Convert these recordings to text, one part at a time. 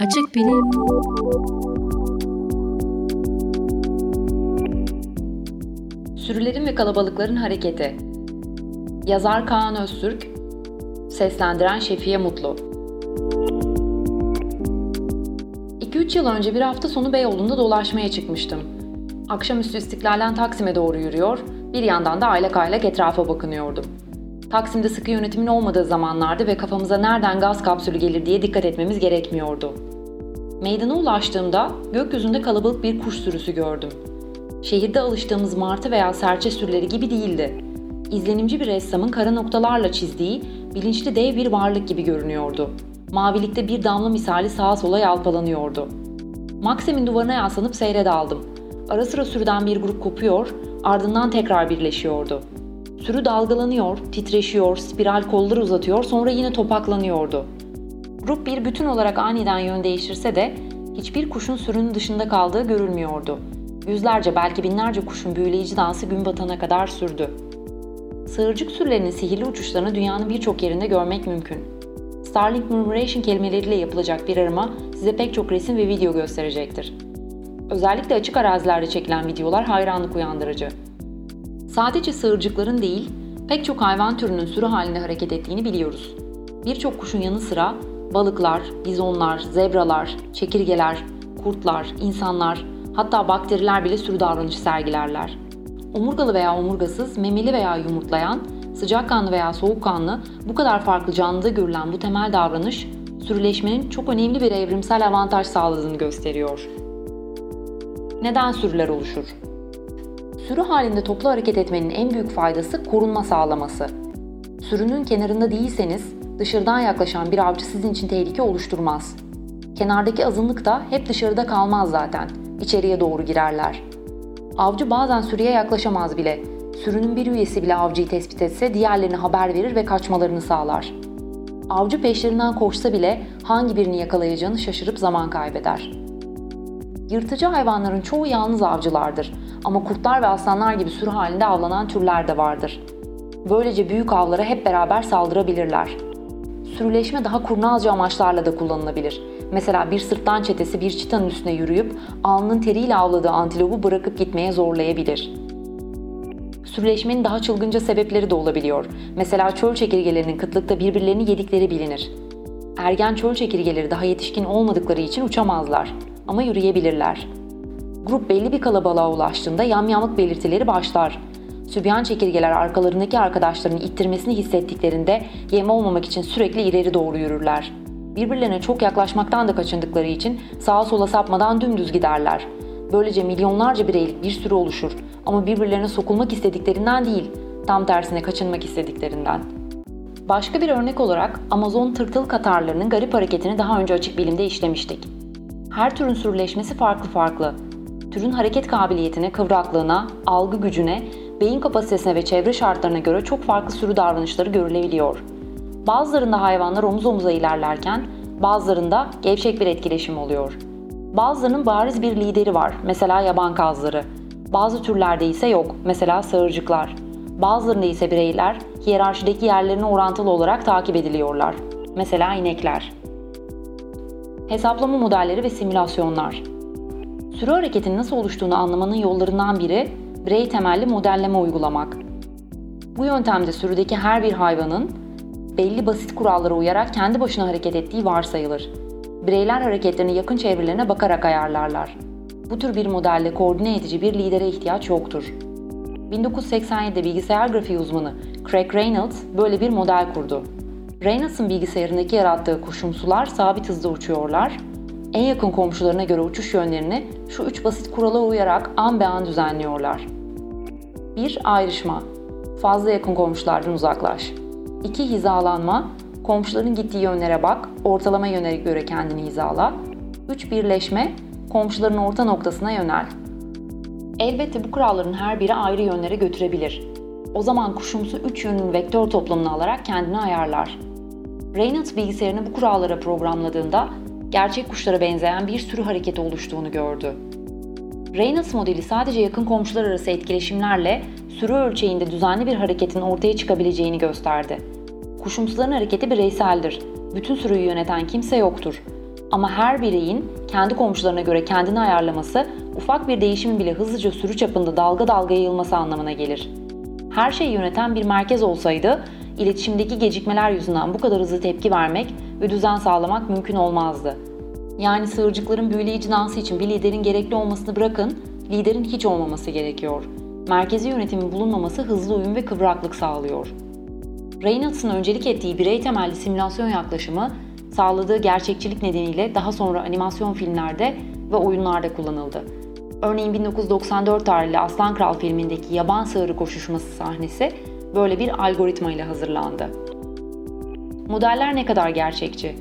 Açık Bilim Sürülerin ve kalabalıkların hareketi Yazar Kaan Öztürk Seslendiren Şefiye Mutlu 2-3 yıl önce bir hafta sonu Beyoğlu'nda dolaşmaya çıkmıştım. Akşamüstü İstiklal'den Taksim'e doğru yürüyor, bir yandan da aylak aylak etrafa bakınıyordum. Taksim'de sıkı yönetimin olmadığı zamanlardı ve kafamıza nereden gaz kapsülü gelir diye dikkat etmemiz gerekmiyordu. Meydana ulaştığımda gökyüzünde kalabalık bir kuş sürüsü gördüm. Şehirde alıştığımız martı veya serçe sürüleri gibi değildi. İzlenimci bir ressamın kara noktalarla çizdiği bilinçli dev bir varlık gibi görünüyordu. Mavilikte bir damla misali sağa sola yalpalanıyordu. Maksim'in duvarına yaslanıp seyre daldım. Ara sıra sürüden bir grup kopuyor, ardından tekrar birleşiyordu. Sürü dalgalanıyor, titreşiyor, spiral kolları uzatıyor, sonra yine topaklanıyordu. Grup bir bütün olarak aniden yön değiştirse de hiçbir kuşun sürünün dışında kaldığı görülmüyordu. Yüzlerce belki binlerce kuşun büyüleyici dansı gün batana kadar sürdü. Sığırcık sürülerinin sihirli uçuşlarını dünyanın birçok yerinde görmek mümkün. Starlink Murmuration kelimeleriyle yapılacak bir arama size pek çok resim ve video gösterecektir. Özellikle açık arazilerde çekilen videolar hayranlık uyandırıcı. Sadece sığırcıkların değil, pek çok hayvan türünün sürü halinde hareket ettiğini biliyoruz. Birçok kuşun yanı sıra balıklar, bizonlar, zebralar, çekirgeler, kurtlar, insanlar, hatta bakteriler bile sürü davranışı sergilerler. Omurgalı veya omurgasız, memeli veya yumurtlayan, sıcakkanlı veya soğukkanlı bu kadar farklı canlıda görülen bu temel davranış sürüleşmenin çok önemli bir evrimsel avantaj sağladığını gösteriyor. Neden sürüler oluşur? Sürü halinde toplu hareket etmenin en büyük faydası korunma sağlaması. Sürünün kenarında değilseniz dışarıdan yaklaşan bir avcı sizin için tehlike oluşturmaz. Kenardaki azınlık da hep dışarıda kalmaz zaten. İçeriye doğru girerler. Avcı bazen sürüye yaklaşamaz bile. Sürünün bir üyesi bile avcıyı tespit etse diğerlerine haber verir ve kaçmalarını sağlar. Avcı peşlerinden koşsa bile hangi birini yakalayacağını şaşırıp zaman kaybeder. Yırtıcı hayvanların çoğu yalnız avcılardır ama kurtlar ve aslanlar gibi sürü halinde avlanan türler de vardır. Böylece büyük avlara hep beraber saldırabilirler. Sürüleşme daha kurnazca amaçlarla da kullanılabilir. Mesela bir sırtlan çetesi bir çitanın üstüne yürüyüp alnının teriyle avladığı antilopu bırakıp gitmeye zorlayabilir. Sürüleşmenin daha çılgınca sebepleri de olabiliyor. Mesela çöl çekirgelerinin kıtlıkta birbirlerini yedikleri bilinir. Ergen çöl çekirgeleri daha yetişkin olmadıkları için uçamazlar ama yürüyebilirler. Grup belli bir kalabalığa ulaştığında yamyamlık belirtileri başlar. Sübyan çekirgeler arkalarındaki arkadaşlarının ittirmesini hissettiklerinde yem olmamak için sürekli ileri doğru yürürler. Birbirlerine çok yaklaşmaktan da kaçındıkları için sağa sola sapmadan dümdüz giderler. Böylece milyonlarca bireylik bir sürü oluşur ama birbirlerine sokulmak istediklerinden değil, tam tersine kaçınmak istediklerinden. Başka bir örnek olarak Amazon tırtıl katarlarının garip hareketini daha önce açık bilimde işlemiştik. Her türün sürüleşmesi farklı farklı. Türün hareket kabiliyetine, kıvraklığına, algı gücüne, beyin kapasitesine ve çevre şartlarına göre çok farklı sürü davranışları görülebiliyor. Bazılarında hayvanlar omuz omuza ilerlerken bazılarında gevşek bir etkileşim oluyor. Bazılarının bariz bir lideri var, mesela yaban kazları. Bazı türlerde ise yok, mesela sığırcıklar. Bazılarında ise bireyler hiyerarşideki yerlerine orantılı olarak takip ediliyorlar. Mesela inekler. Hesaplama modelleri ve simülasyonlar. Sürü hareketinin nasıl oluştuğunu anlamanın yollarından biri birey temelli modelleme uygulamak. Bu yöntemde sürüdeki her bir hayvanın belli basit kurallara uyarak kendi başına hareket ettiği varsayılır. Bireyler hareketlerini yakın çevrelerine bakarak ayarlarlar. Bu tür bir modelle koordine edici bir lidere ihtiyaç yoktur. 1987'de bilgisayar grafiği uzmanı Craig Reynolds böyle bir model kurdu. Reynolds'ın bilgisayarındaki yarattığı kuşumsular sabit hızda uçuyorlar. En yakın komşularına göre uçuş yönlerini şu üç basit kurala uyarak an be an düzenliyorlar. 1. Ayrışma. Fazla yakın komşulardan uzaklaş. 2. Hizalanma. Komşuların gittiği yönlere bak, ortalama yöne göre kendini hizala. 3. Birleşme. Komşuların orta noktasına yönel. Elbette bu kuralların her biri ayrı yönlere götürebilir. O zaman kuşumsu 3 yönün vektör toplamını alarak kendini ayarlar. Reynolds bilgisayarını bu kurallara programladığında gerçek kuşlara benzeyen bir sürü hareketi oluştuğunu gördü. Reynolds modeli sadece yakın komşular arası etkileşimlerle sürü ölçeğinde düzenli bir hareketin ortaya çıkabileceğini gösterdi. Kuşumsuların hareketi bireyseldir. Bütün sürüyü yöneten kimse yoktur. Ama her bireyin kendi komşularına göre kendini ayarlaması, ufak bir değişimin bile hızlıca sürü çapında dalga dalga yayılması anlamına gelir. Her şeyi yöneten bir merkez olsaydı, iletişimdeki gecikmeler yüzünden bu kadar hızlı tepki vermek ve düzen sağlamak mümkün olmazdı. Yani sığırcıkların büyüleyici dansı için bir liderin gerekli olmasını bırakın, liderin hiç olmaması gerekiyor. Merkezi yönetimin bulunmaması hızlı uyum ve kıvraklık sağlıyor. Reynolds'ın öncelik ettiği birey temelli simülasyon yaklaşımı, sağladığı gerçekçilik nedeniyle daha sonra animasyon filmlerde ve oyunlarda kullanıldı. Örneğin 1994 tarihli Aslan Kral filmindeki yaban sığırı koşuşması sahnesi böyle bir algoritma ile hazırlandı. Modeller ne kadar gerçekçi?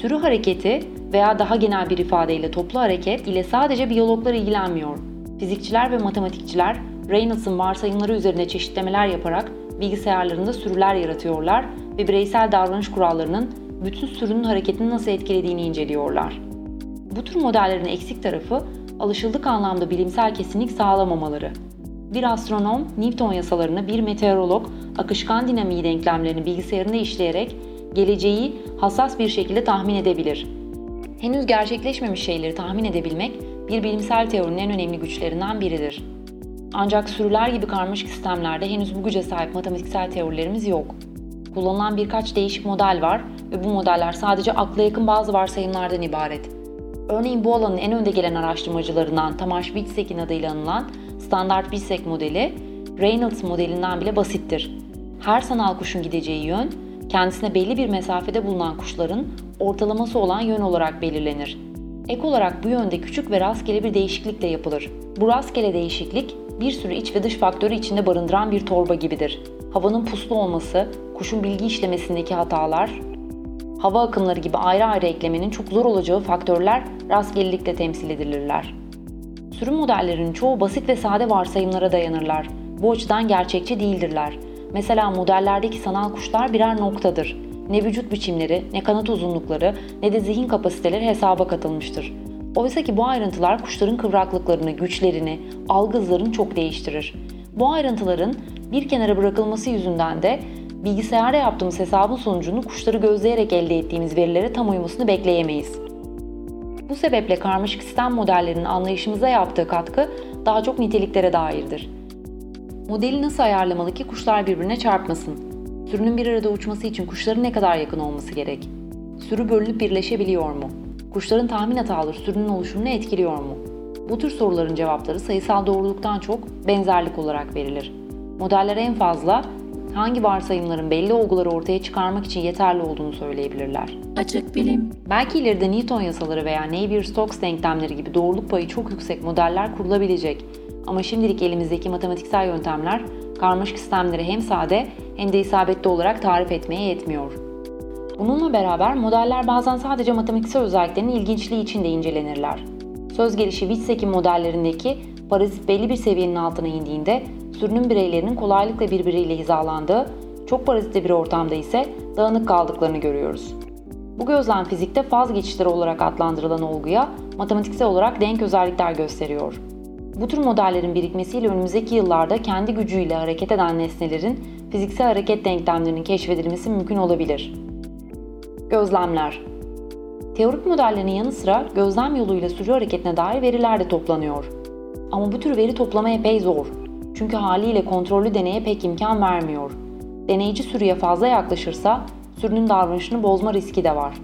Sürü hareketi veya daha genel bir ifadeyle toplu hareket ile sadece biyologlar ilgilenmiyor. Fizikçiler ve matematikçiler Reynolds'ın varsayımları üzerinde çeşitlemeler yaparak bilgisayarlarında sürüler yaratıyorlar ve bireysel davranış kurallarının bütün sürünün hareketini nasıl etkilediğini inceliyorlar. Bu tür modellerin eksik tarafı alışıldık anlamda bilimsel kesinlik sağlamamaları. Bir astronom Newton yasalarını, bir meteorolog akışkan dinamiği denklemlerini bilgisayarında işleyerek geleceği hassas bir şekilde tahmin edebilir. Henüz gerçekleşmemiş şeyleri tahmin edebilmek bir bilimsel teorinin en önemli güçlerinden biridir. Ancak sürüler gibi karmaşık sistemlerde henüz bu güce sahip matematiksel teorilerimiz yok. Kullanılan birkaç değişik model var ve bu modeller sadece akla yakın bazı varsayımlardan ibaret. Örneğin bu alanın en önde gelen araştırmacılarından Tamas Witzek'in adıyla anılan standart Witzek modeli, Reynolds modelinden bile basittir. Her sanal kuşun gideceği yön, kendisine belli bir mesafede bulunan kuşların ortalaması olan yön olarak belirlenir. Ek olarak bu yönde küçük ve rastgele bir değişiklik de yapılır. Bu rastgele değişiklik bir sürü iç ve dış faktörü içinde barındıran bir torba gibidir. Havanın puslu olması, kuşun bilgi işlemesindeki hatalar, hava akımları gibi ayrı ayrı eklemenin çok zor olacağı faktörler rastgelelikle temsil edilirler. Sürüm modellerinin çoğu basit ve sade varsayımlara dayanırlar. Bu açıdan gerçekçi değildirler. Mesela modellerdeki sanal kuşlar birer noktadır. Ne vücut biçimleri, ne kanat uzunlukları, ne de zihin kapasiteleri hesaba katılmıştır. Oysa ki bu ayrıntılar kuşların kıvraklıklarını, güçlerini, algı hızlarını çok değiştirir. Bu ayrıntıların bir kenara bırakılması yüzünden de bilgisayarda yaptığımız hesabın sonucunu kuşları gözleyerek elde ettiğimiz verilere tam uymasını bekleyemeyiz. Bu sebeple karmaşık sistem modellerinin anlayışımıza yaptığı katkı daha çok niteliklere dairdir. Modeli nasıl ayarlamalı ki kuşlar birbirine çarpmasın? Sürünün bir arada uçması için kuşların ne kadar yakın olması gerek? Sürü bölünüp birleşebiliyor mu? Kuşların tahmin hataları sürünün oluşumunu etkiliyor mu? Bu tür soruların cevapları sayısal doğruluktan çok benzerlik olarak verilir. Modeller en fazla hangi varsayımların belli olguları ortaya çıkarmak için yeterli olduğunu söyleyebilirler. Açık bilim. Belki ileride Newton yasaları veya Navier-Stokes denklemleri gibi doğruluk payı çok yüksek modeller kurulabilecek. Ama şimdilik elimizdeki matematiksel yöntemler karmaşık sistemleri hem sade hem de isabetli olarak tarif etmeye yetmiyor. Bununla beraber modeller bazen sadece matematiksel özelliklerin ilginçliği için de incelenirler. Söz gelişi Witzek'in modellerindeki parazit belli bir seviyenin altına indiğinde sürünün bireylerinin kolaylıkla birbiriyle hizalandığı, çok parazitli bir ortamda ise dağınık kaldıklarını görüyoruz. Bu gözlem fizikte faz geçişleri olarak adlandırılan olguya matematiksel olarak denk özellikler gösteriyor. Bu tür modellerin birikmesiyle önümüzdeki yıllarda kendi gücüyle hareket eden nesnelerin fiziksel hareket denklemlerinin keşfedilmesi mümkün olabilir. Gözlemler Teorik modellerin yanı sıra gözlem yoluyla sürü hareketine dair veriler de toplanıyor. Ama bu tür veri toplama epey zor. Çünkü haliyle kontrollü deneye pek imkan vermiyor. Deneyici sürüye fazla yaklaşırsa sürünün davranışını bozma riski de var.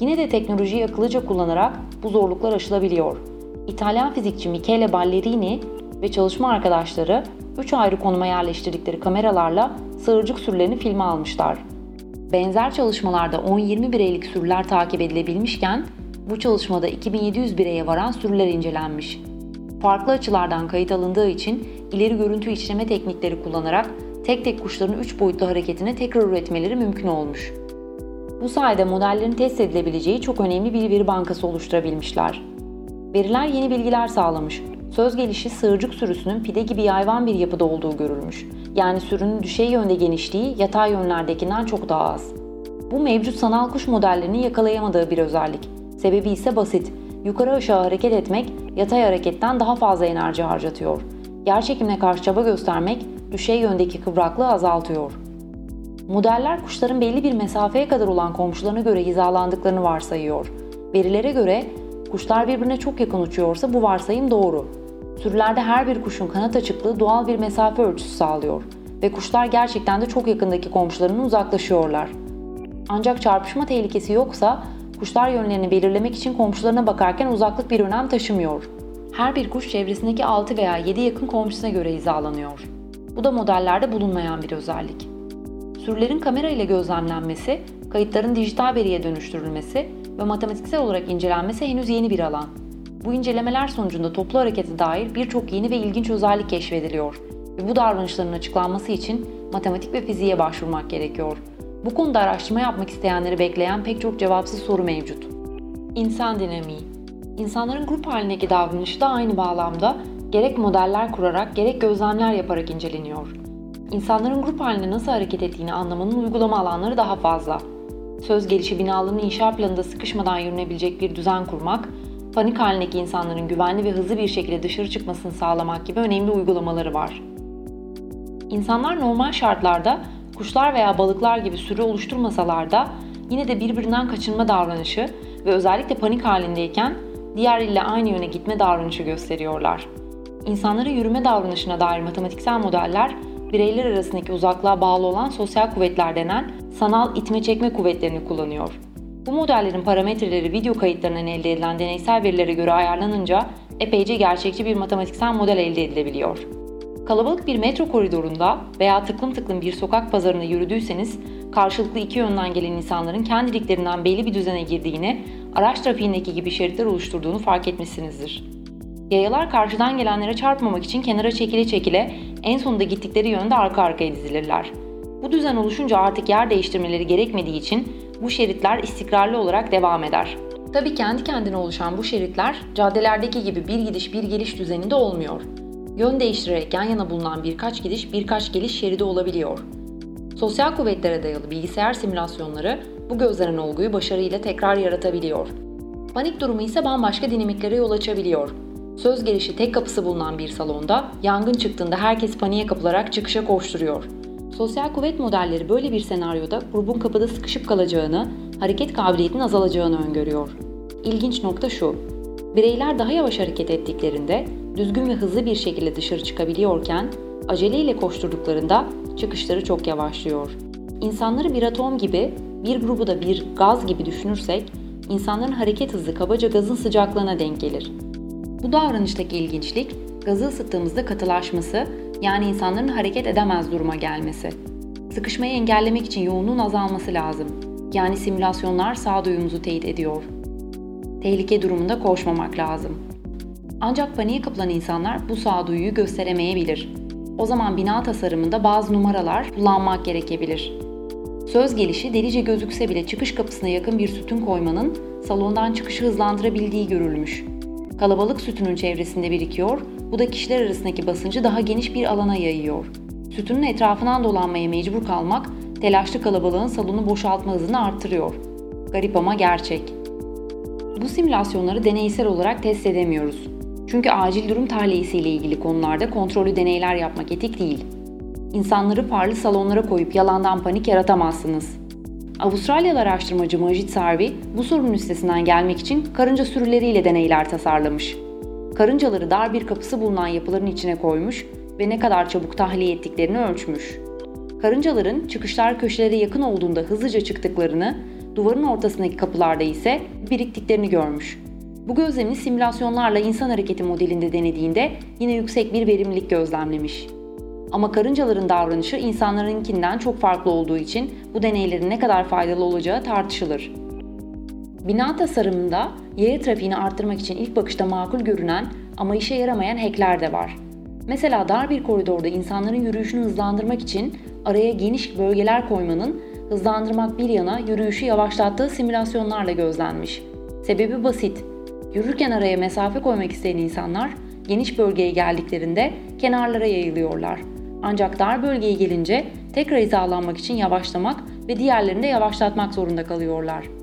Yine de teknolojiyi akıllıca kullanarak bu zorluklar aşılabiliyor. İtalyan fizikçi Michele Ballerini ve çalışma arkadaşları 3 ayrı konuma yerleştirdikleri kameralarla sığırcık sürülerini filme almışlar. Benzer çalışmalarda 10-20 bireylik sürüler takip edilebilmişken bu çalışmada 2700 bireye varan sürüler incelenmiş. Farklı açılardan kayıt alındığı için ileri görüntü işleme teknikleri kullanarak tek tek kuşların 3 boyutlu hareketini tekrar üretmeleri mümkün olmuş. Bu sayede modellerin test edilebileceği çok önemli bir veri bankası oluşturabilmişler. Veriler yeni bilgiler sağlamış. Söz gelişi sığırcık sürüsünün pide gibi yayvan bir yapıda olduğu görülmüş. Yani sürünün düşey yönde genişliği yatay yönlerdekinden çok daha az. Bu mevcut sanal kuş modellerinin yakalayamadığı bir özellik. Sebebi ise basit. Yukarı aşağı hareket etmek yatay hareketten daha fazla enerji harcatıyor. Yerçekimine karşı çaba göstermek düşey yöndeki kıvraklığı azaltıyor. Modeller kuşların belli bir mesafeye kadar olan komşularına göre hizalandıklarını varsayıyor. Verilere göre kuşlar birbirine çok yakın uçuyorsa bu varsayım doğru. Sürülerde her bir kuşun kanat açıklığı doğal bir mesafe ölçüsü sağlıyor ve kuşlar gerçekten de çok yakındaki komşularının uzaklaşıyorlar. Ancak çarpışma tehlikesi yoksa kuşlar yönlerini belirlemek için komşularına bakarken uzaklık bir önem taşımıyor. Her bir kuş çevresindeki 6 veya 7 yakın komşusuna göre hizalanıyor. Bu da modellerde bulunmayan bir özellik. Sürülerin kamera ile gözlemlenmesi, kayıtların dijital veriye dönüştürülmesi ve matematiksel olarak incelenmesi henüz yeni bir alan. Bu incelemeler sonucunda toplu harekete dair birçok yeni ve ilginç özellik keşfediliyor ve bu davranışların açıklanması için matematik ve fiziğe başvurmak gerekiyor. Bu konuda araştırma yapmak isteyenleri bekleyen pek çok cevapsız soru mevcut. İnsan dinamiği İnsanların grup halindeki davranışı da aynı bağlamda gerek modeller kurarak gerek gözlemler yaparak inceleniyor. İnsanların grup halinde nasıl hareket ettiğini anlamanın uygulama alanları daha fazla. Söz gelişi binaların inşa planında sıkışmadan yürünebilecek bir düzen kurmak, panik halindeki insanların güvenli ve hızlı bir şekilde dışarı çıkmasını sağlamak gibi önemli uygulamaları var. İnsanlar normal şartlarda kuşlar veya balıklar gibi sürü oluşturmasalar da yine de birbirinden kaçınma davranışı ve özellikle panik halindeyken diğer ile aynı yöne gitme davranışı gösteriyorlar. İnsanların yürüme davranışına dair matematiksel modeller bireyler arasındaki uzaklığa bağlı olan sosyal kuvvetler denen sanal itme çekme kuvvetlerini kullanıyor. Bu modellerin parametreleri video kayıtlarından elde edilen deneysel verilere göre ayarlanınca epeyce gerçekçi bir matematiksel model elde edilebiliyor. Kalabalık bir metro koridorunda veya tıklım tıklım bir sokak pazarında yürüdüyseniz karşılıklı iki yönden gelen insanların kendiliklerinden belli bir düzene girdiğini, araç trafiğindeki gibi şeritler oluşturduğunu fark etmişsinizdir. Yayalar karşıdan gelenlere çarpmamak için kenara çekile çekile en sonunda gittikleri yönde arka arkaya dizilirler. Bu düzen oluşunca artık yer değiştirmeleri gerekmediği için bu şeritler istikrarlı olarak devam eder. Tabi kendi kendine oluşan bu şeritler caddelerdeki gibi bir gidiş bir geliş düzeninde olmuyor. Yön değiştirerek yan yana bulunan birkaç gidiş birkaç geliş şeridi olabiliyor. Sosyal kuvvetlere dayalı bilgisayar simülasyonları bu gözlenen olguyu başarıyla tekrar yaratabiliyor. Panik durumu ise bambaşka dinamiklere yol açabiliyor. Söz gelişi tek kapısı bulunan bir salonda yangın çıktığında herkes paniğe kapılarak çıkışa koşturuyor. Sosyal kuvvet modelleri böyle bir senaryoda grubun kapıda sıkışıp kalacağını, hareket kabiliyetinin azalacağını öngörüyor. İlginç nokta şu. Bireyler daha yavaş hareket ettiklerinde düzgün ve hızlı bir şekilde dışarı çıkabiliyorken aceleyle koşturduklarında çıkışları çok yavaşlıyor. İnsanları bir atom gibi, bir grubu da bir gaz gibi düşünürsek, insanların hareket hızı kabaca gazın sıcaklığına denk gelir. Bu davranıştaki ilginçlik, gazı ısıttığımızda katılaşması, yani insanların hareket edemez duruma gelmesi. Sıkışmayı engellemek için yoğunluğun azalması lazım. Yani simülasyonlar sağduyumuzu teyit ediyor. Tehlike durumunda koşmamak lazım. Ancak paniğe kapılan insanlar bu sağduyuyu gösteremeyebilir. O zaman bina tasarımında bazı numaralar kullanmak gerekebilir. Söz gelişi delice gözükse bile çıkış kapısına yakın bir sütun koymanın salondan çıkışı hızlandırabildiği görülmüş. Kalabalık sütunun çevresinde birikiyor, bu da kişiler arasındaki basıncı daha geniş bir alana yayıyor. Sütunun etrafından dolanmaya mecbur kalmak, telaşlı kalabalığın salonu boşaltma hızını arttırıyor. Garip ama gerçek. Bu simülasyonları deneysel olarak test edemiyoruz. Çünkü acil durum tahliyesiyle ilgili konularda kontrollü deneyler yapmak etik değil. İnsanları farlı salonlara koyup yalandan panik yaratamazsınız. Avustralyalı araştırmacı Majid Sarvi bu sorunun üstesinden gelmek için karınca sürüleriyle deneyler tasarlamış. Karıncaları dar bir kapısı bulunan yapıların içine koymuş ve ne kadar çabuk tahliye ettiklerini ölçmüş. Karıncaların çıkışlar köşelere yakın olduğunda hızlıca çıktıklarını, duvarın ortasındaki kapılarda ise biriktiklerini görmüş. Bu gözlemi simülasyonlarla insan hareketi modelinde denediğinde yine yüksek bir verimlilik gözlemlemiş. Ama karıncaların davranışı insanlarınkinden çok farklı olduğu için bu deneylerin ne kadar faydalı olacağı tartışılır. Bina tasarımında yaya trafiğini arttırmak için ilk bakışta makul görünen ama işe yaramayan hackler de var. Mesela dar bir koridorda insanların yürüyüşünü hızlandırmak için araya geniş bölgeler koymanın hızlandırmak bir yana yürüyüşü yavaşlattığı simülasyonlarla gözlenmiş. Sebebi basit. Yürürken araya mesafe koymak isteyen insanlar geniş bölgeye geldiklerinde kenarlara yayılıyorlar. Ancak dar bölgeye gelince tekrar hizalanmak için yavaşlamak ve diğerlerini de yavaşlatmak zorunda kalıyorlar.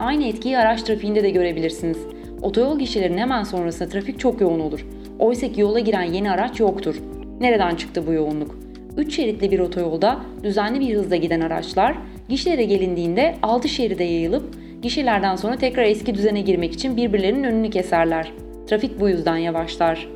Aynı etkiyi araç trafiğinde de görebilirsiniz. Otoyol gişelerinin hemen sonrasında trafik çok yoğun olur. Oysa ki yola giren yeni araç yoktur. Nereden çıktı bu yoğunluk? 3 şeritli bir otoyolda düzenli bir hızda giden araçlar gişelere gelindiğinde 6 şeride yayılıp Gişelerden sonra tekrar eski düzene girmek için birbirlerinin önünü keserler. Trafik bu yüzden yavaşlar.